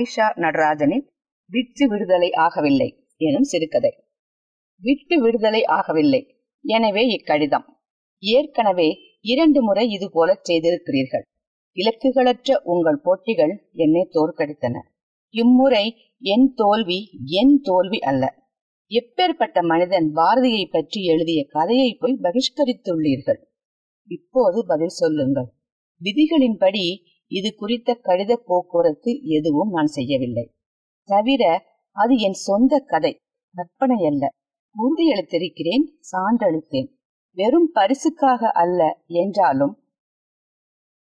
ஆயிஷா நடராஜனின் விட்டு விடுதலை ஆகவில்லை எனும் சிறுகதை. விட்டு விடுதலை ஆகவில்லை. எனவே இக்கடிதம். ஏற்கனவே இரண்டு முறை இது போல செய்திருக்கிறீர்கள். இலக்குகளற்ற உங்கள் போட்டிகள் என்னை தோற்கடித்தன. இம்முறை என் தோல்வி என் தோல்வி அல்ல. எப்பேற்பட்ட மனிதன் பாரதியை பற்றி எழுதிய கதையை போய் பகிஷ்கரித்துள்ளீர்கள்? இப்போது பதில் சொல்லுங்கள். விதிகளின்படி இது குறித்த கடித போக்குவரத்து எதுவும் நான் செய்யவில்லை. தவிர அது என் சொந்த கதை கற்பனை அல்ல. உறுதியளித்திருக்கிறேன் சான்றளித்தேன் வெறும் பரிசுக்காக அல்ல என்றாலும்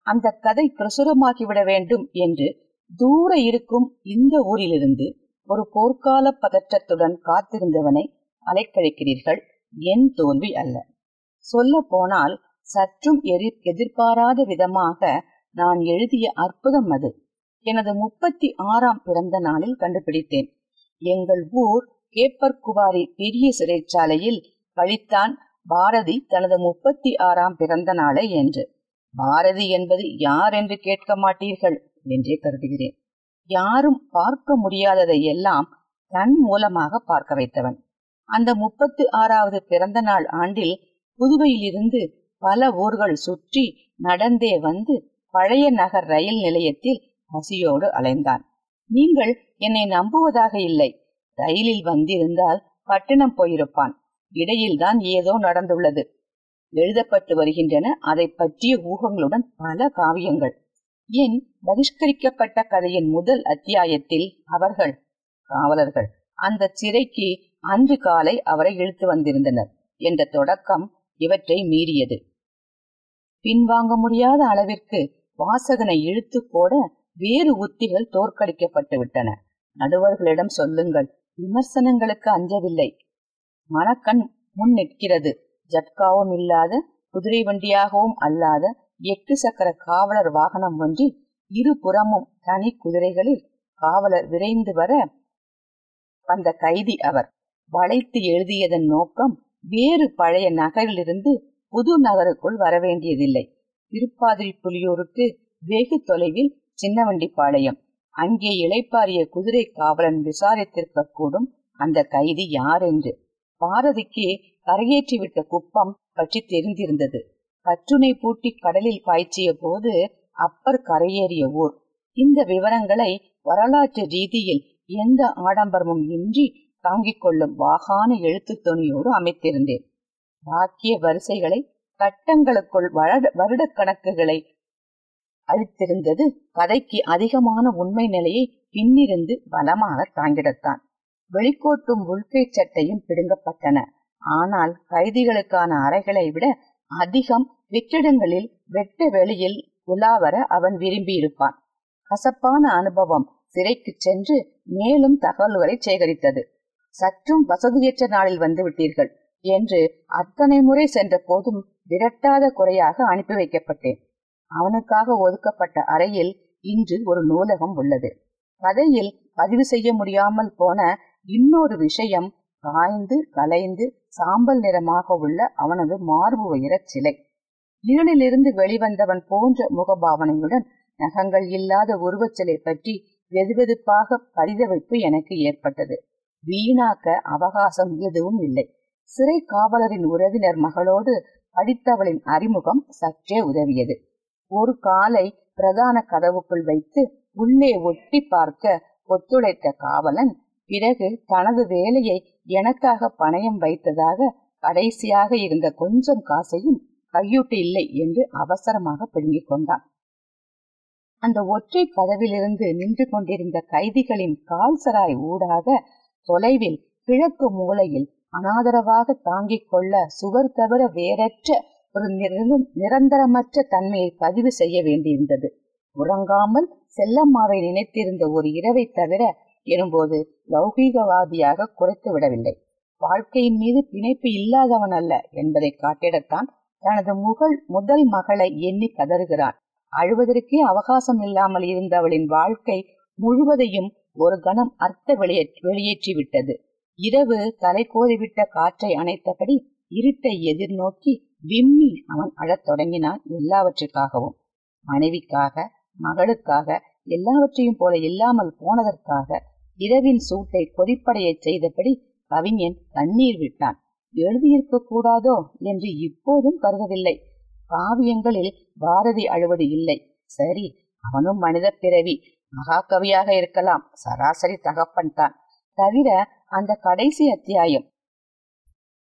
அந்த கதை பிரசுரமாகிவிட வேண்டும் என்று தூர இருக்கும் இந்த ஊரிலிருந்து ஒரு போர்க்கால பதற்றத்துடன் காத்திருந்தவனை அலைக்கழிக்கிறீர்கள் என் தோல்வி அல்ல. சொல்ல போனால் சற்றும் எதிர் எதிர்பாராத விதமாக நான் எழுதிய அற்புதம் அது. எனது முப்பத்தி ஆறாம் பிறந்த நாளில் கண்டுபிடித்தேன். எங்கள் ஊர் கேப்பர்குவாரி பெரிய சிறைச்சாலையில் கழித்தான் பாரதி தனது முப்பத்தி ஆறாம் பிறந்த நாளை என்று. பாரதி என்பது யார் என்று கேட்க மாட்டீர்கள் என்றே கருதுகிறேன். யாரும் பார்க்க முடியாததை எல்லாம் தன் மூலமாக பார்க்க வைத்தவன். அந்த முப்பத்தி ஆறாவது பிறந்த நாள் ஆண்டில் புதுவையிலிருந்து பல ஊர்கள் சுற்றி நடந்தே வந்து பழைய நகர் ரயில் நிலையத்தில் பசியோடு அலைந்தான். நீங்கள் என்னை நம்புவதாக இல்லை. ரயிலில் வந்திருந்தால் பட்டணம் போயிருப்பான். இடையில்தான் ஏதோ நடந்துள்ளது. எழுதப்பட்டு வருகின்றன அதை பற்றிய ஊகங்களுடன் பல காவியங்கள். என் பகிஷ்கரிக்கப்பட்ட கதையின் முதல் அத்தியாயத்தில் அவர்கள் காவலர்கள் அந்த சிறைக்கு அன்று காலை அவரை இழுத்து வந்திருந்தனர் என்ற தொடக்கம் இவற்றை மீறியது. பின்வாங்க முடியாத அளவிற்கு வாசகனை இழுத்து போட வேறு உத்திகள் தோற்கடிக்கப்பட்டு விட்டன. நடுவர்களிடம் சொல்லுங்கள் விமர்சனங்களுக்கு அஞ்சவில்லை. மணக்கண் முன் நிற்கிறது. ஜட்காவும் இல்லாத குதிரை வண்டியாகவும் அல்லாத எட்டு சக்கர காவலர் வாகனம் ஒன்றில் இருபுறமும் தனி குதிரைகளில் காவலர் விரைந்து வர அந்த கைதி அவர். வளைத்து எழுதியதன் நோக்கம் வேறு பழைய நகரிலிருந்து புது நகருக்குள் வரவேண்டியதில்லை. திருப்பாதிரி புலியூருக்கு வெகு தொலைவில் சின்னவண்டிப்பாளையம். அங்கே இளைப்பாரிய குதிரை காவலன் விசாரித்திருக்க கூடும் அந்த கைதி யார் என்று பாரதிக்கு கரையேற்றிவிட்ட குப்பம் பற்றி தெரிந்திருந்தது. கற்றுனை பூட்டி கடலில் பாய்ச்சிய போது அப்பர் கரையேறிய ஊர். இந்த விவரங்களை வரலாற்று ரீதியில் எந்த ஆடம்பரமும் இன்றி தாங்கிக் கொள்ளும் வாகான எழுத்து துணியோடு அமைத்திருந்தேன். வாக்கிய வரிசைகளை கட்டங்களுக்குள் வருட கணக்குகளை அளித்திருந்தது கதைக்கு அதிகமான உண்மை நிலையை பின்னிருந்து பலமாக தாங்கிடத்தான். வெளிக்கோட்டும் உள்கை சட்டையும் பிடுங்கப்பட்டன. ஆனால் கைதிகளுக்கான அறைகளை விட அதிகம் வெற்றிடங்களில் வெட்ட வெளியில் உலாவர அவன் விரும்பியிருப்பான். கசப்பான அனுபவம் சிறைக்கு சென்று மேலும் தகவல்களை சேகரித்தது. சற்றும் வசதியற்ற நாளில் வந்து விட்டீர்கள் என்று அத்தனை முறை சென்ற போதும் விரட்டாத குறையாக அனுப்பி வைக்கப்பட்டேன். அவனுக்காக ஒதுக்கப்பட்ட அறையில் இன்று ஒரு நூலகம் உள்ளது. கதையில் பதிவு செய்ய முடியாமல் போன இன்னொரு விஷயம் காய்ந்து கலைந்து சாம்பல் நிறமாக உள்ள அவனது மார்பு உயர சிலை. இருளிலிருந்து வெளிவந்தவன் போன்ற முகபாவனையுடன் நகங்கள் இல்லாத உருவச்சிலை பற்றி வெதுவெதுப்பாக பரிதவிப்பு எனக்கு ஏற்பட்டது. வீணாக்க அவகாசம் எதுவும் இல்லை. சிறை காவலரின் உறவினர் மகளோடு படித்தவளின் அறிமுகம் சற்றே உதவியது. ஒரு காலை பிரதான கதவுக்குள் வைத்து உள்ளே ஒட்டி பார்க்க ஒத்துழைத்த காவலன் பிறகு தனது வேலையை எனக்காக பணயம் வைத்ததாக கடைசியாக இருந்த கொஞ்சம் காசையும் கையூட்டு இல்லை என்று அவசரமாக பிடுங்கிக் கொண்டான். அந்த ஒற்றை கதவிலிருந்து நின்று கொண்டிருந்த கைதிகளின் கால்சராய் ஊடாக தொலைவில் கிழக்கு மூலையில் அனாதரவாக தாங்கிக் கொள்ள சுவர் தவிர வேறற்ற ஒரு நிரந்தரமற்ற தன்மையை பதிவு செய்ய வேண்டியிருந்தது. உறங்காமல் செல்லம்மாவை நினைத்திருந்த ஒரு இரவை தவிர எனும்போது லௌகீகவாதியாக குறைத்து விடவில்லை. வாழ்க்கையின் மீது பிணைப்பு இல்லாதவன் அல்ல என்பதை காட்டிடத்தான் தனது முகல் முதல் மகளை எண்ணி கதறுகிறான். அழுவதற்கே அவகாசம் இல்லாமல் இருந்தவளின் வாழ்க்கை முழுவதையும் ஒரு கணம் அர்த்த வெளியேற்றி விட்டது இரவு தலை கோதிவிட்ட காற்றை அணைத்தபடி இருட்டை எதிர்நோக்கி விம்மி அவன் அழத் தொடங்கினான் எல்லாவற்றுக்காகவும். மனைவிக்காக மகளுக்காக எல்லாவற்றையும் போல இல்லாமல் போனதற்காக இரவின் சூட்டை கொதிப்படைய செய்தபடி கவிஞன் கண்ணீர் விட்டான். எழுதியிருக்க கூடாதோ என்று இப்போதும் கருதவில்லை. காவியங்களில் பாரதி அழுவது இல்லை. சரி அவனும் மனித பிறவி. மகாகவியாக இருக்கலாம். சராசரி தகப்பன் தான். தவிர அந்த கடைசி அத்தியாயம்.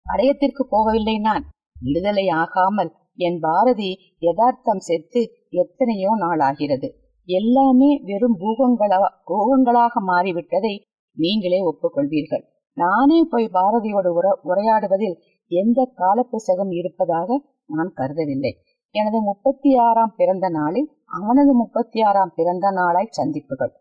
அடையத்திற்கு போகவில்லை நான். விடுதலை ஆகாமல் என் பாரதி யதார்த்தம் செத்து எத்தனையோ நாள் ஆகிறது எல்லாமே வெறும் பூகங்களா பூகங்களாக மாறிவிட்டதை நீங்களே ஒப்புக்கொள்வீர்கள். நானே போய் பாரதியோடு உர உரையாடுவதில் எந்த காலப்பிசகம் இருப்பதாக நான் கருதவில்லை. எனது முப்பத்தி ஆறாம் பிறந்த நாளில் அவனது முப்பத்தி ஆறாம் பிறந்த நாளாய் சந்திப்புகள்.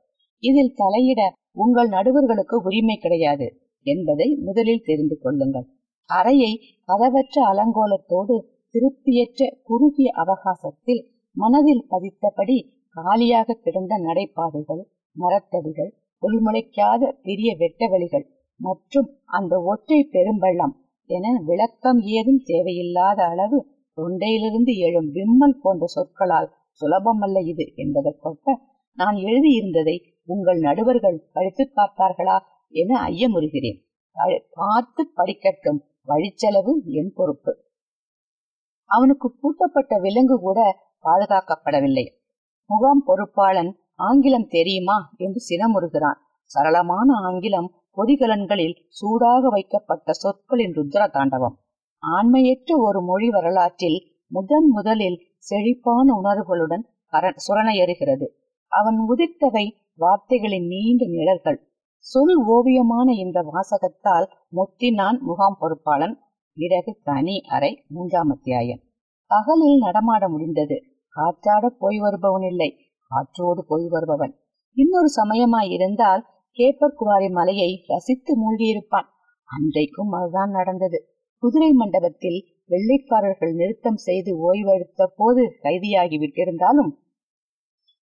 இதில் தலையிட உங்கள் நடுவர்களுக்கு உரிமை கிடையாது என்பதை முதலில் தெரிந்து கொள்ளுங்கள். அறையை கதவற்ற அலங்கோலத்தோடு திருப்தியற்ற குறுகிய அவகாசத்தில் மனதில் பதித்தபடி காலியாக கிடந்த நடைபாதைகள் மரத்தடிகள் உள்முளைக்காத பெரிய வெட்டவெளிகள் மற்றும் அந்த ஒற்றை பெரும்பள்ளம் என விளக்கம் ஏதும் தேவையில்லாத அளவு தொண்டையிலிருந்து எழும் விம்மல் போன்ற சொற்களால் சுலபமல்ல இது என்பதற்கொட்ட நான் எழுதியிருந்ததை உங்கள் நடுவர்கள் படித்து பார்த்தார்களா என ஐயமுறுகிறேன். பார்த்து படிக்கட்டும். வழிச்செலவு என் பொறுப்பு. அவனுக்கு பூட்டப்பட்ட விலங்கு கூட பாதுகாக்கப்படவில்லை. முகாம் பொறுப்பாளன் ஆங்கிலம் தெரியுமா? என்று சினமுறுகிறான். சரளமான ஆங்கிலம் கொதிகலன்களில் சூடாக வைக்கப்பட்ட சொற்களின் ருத்ர தாண்டவம் ஆண்மையற்ற ஒரு மொழி வரலாற்றில் முதன் முதலில் செழிப்பான உணர்வுகளுடன் சுரணயறுகிறது. அவன் உதிர்த்தவை வார்த்தைகளின் நீண்ட நிழல்கள். சொல் ஓவியமான இந்த வாசகத்தால் முத்தினான் முகாம் பொறுப்பாளன். பிறகு தனி அறை மூன்றாம் அத்தியாயம். பகலில் நடமாட முடிந்தது. காற்றாட போய் வருபவன் இல்லை. காற்றோடு போய் வருபவன். இன்னொரு சமயமாய் இருந்தால் கேப்பர்குவாரி மலையை ரசித்து மூழ்கியிருப்பான். அன்றைக்கும் அதுதான் நடந்தது. குதிரை மண்டபத்தில் வெள்ளைக்காரர்கள் நிறுத்தம் செய்து ஓய்வெடுத்த போது கைதியாகி விட்டிருந்தாலும்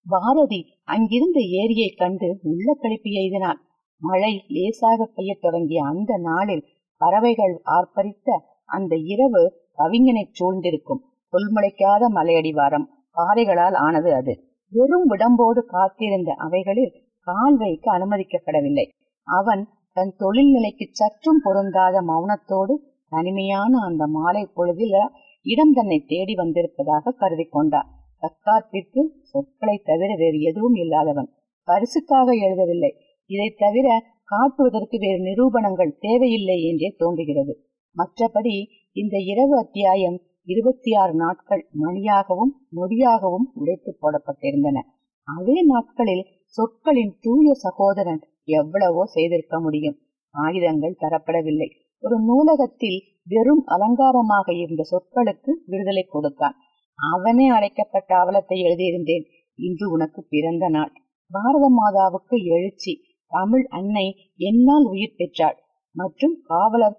பாரதி அங்கிருந்த ஏரியை கண்டு உள்ள கழிப்பு எய்தினான் மழை லேசாக பெய்யத் தொடங்கிய அந்த நாளில் பறவைகள் ஆர்ப்பரித்த அந்த இரவு கவிஞனை சூழ்ந்திருக்கும். புல்முளைக்காத மலையடிவாரம் பாறைகளால் ஆனது அது. வெறும் விடம்போடு காத்திருந்த அவைகளில் கால் வைக்க அனுமதிக்கப்படவில்லை. அவன் தன் தொழில் நிலைக்கு சற்றும் பொருந்தாத மௌனத்தோடு தனிமையான அந்த மாலை பொழுதில இடம் தன்னை தேடி வந்திருப்பதாக கருதி கொண்டான். தற்காப்பிற்கு சொற்களை தவிர வேறு எதுவும் இல்லாதவன். பரிசுக்காக எழுதவில்லை. இதை தவிர காட்டுவதற்கு வேறு நிரூபணங்கள் தேவையில்லை என்றே தோன்றுகிறது. மற்றபடி இந்த இரவு அத்தியாயம் இருபத்தி ஆறு நாட்கள் மணியாகவும் நொடியாகவும் உடைத்து போடப்பட்டிருந்தன. அதே நாட்களில் சொற்களின் தூய சகோதரன் எவ்வளவோ செய்திருக்க முடியும். ஆயுதங்கள் தரப்படவில்லை. ஒரு நூலகத்தில் வெறும் அலங்காரமாக இருந்த சொற்களுக்கு விடுதலை கொடுத்தான். அவனே அழைக்கப்பட்ட அவலத்தை எழுதியிருந்தேன். இன்று உனக்கு பிறந்த நாள். பாரத மாதாவுக்கு எழுச்சி. தமிழ் அன்னை என்னால் உயிர் பெற்றாள். மற்றும் காவலர்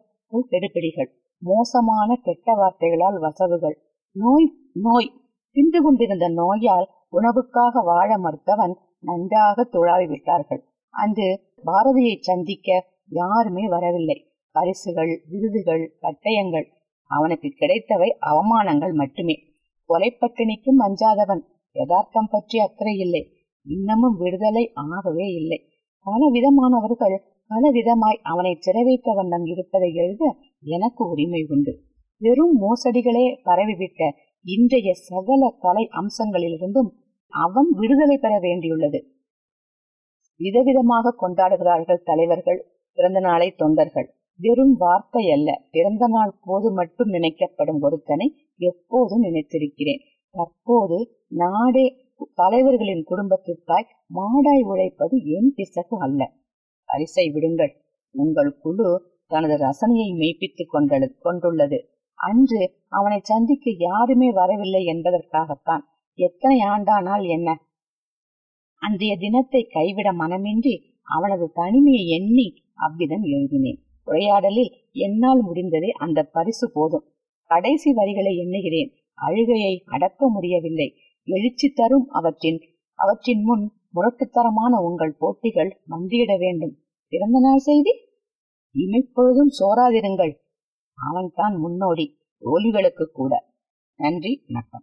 கெடுபிடிகள். மோசமான கெட்ட வார்த்தைகளால் வசவுகள். நோய் நோய். தின்று கொண்டிருந்த நோயால் உணவுக்காக வாழ மறுத்தவன் நன்றாக துழாவி விட்டார்கள் அன்று பாரதியை சந்திக்க யாருமே வரவில்லை. பரிசுகள் விருதுகள் பட்டயங்கள் அவனுக்கு கிடைத்தவை அவமானங்கள் மட்டுமே. கொலைப்பட்டினிக்கும் அஞ்சாதவன். யதார்த்தம் பற்றி அக்கறை இல்லை. இன்னமும் விடுதலை ஆகவே இல்லை. பல விதமானவர்கள் பல விதமாய் அவனை சிறைவைத்த வண்ணம் இருப்பதை எழுத எனக்கு உரிமை உண்டு. வெறும் மோசடிகளே பரவிவிட்ட இன்றைய சகல கலை அம்சங்களிலிருந்தும் அவன் விடுதலை பெற வேண்டியுள்ளது. விதவிதமாக கொண்டாடுகிறார்கள் தலைவர்கள் பிறந்த நாளை தொண்டர்கள். வெறும் வார்த்தை அல்ல பிறந்த நாள் போது மட்டும் நினைக்கப்படும் ஒருத்தனை எப்போதும் நினைத்திருக்கிறேன். தற்போது நாடே தலைவர்களின் குடும்பத்திற்காய் மாடாய் உழைப்பது என் பிசகு அல்ல. பரிசை விடுங்கள். உங்கள் குழு தனது ரசனையை மெய்ப்பித்துக் கொண்டது கொண்டுள்ளது. அன்று அவனை சந்திக்க யாருமே வரவில்லை என்பதற்காகத்தான். எத்தனை ஆண்டானால் என்ன? அன்றைய தினத்தை கைவிட மனமின்றி அவனது தனிமையை எண்ணி அவ்விதம் எழுதினேன். உரையாடலில் என்னால் முடிந்ததே அந்த பரிசு போதும். கடைசி வரிகளை எண்ணுகிறேன். அழுகையை அடக்க முடியவில்லை. எழுச்சி தரும் அவற்றின் அவற்றின் முன் முரட்டுத்தரமான உங்கள் போட்டிகள் மந்தியிட வேண்டும். பிறந்த நாள் செய்தி? இமைப்பொழுதும் சோராதிருங்கள் அவன்தான் முன்னோடி. ஓலிகளுக்கு கூட. நன்றி வணக்கம்.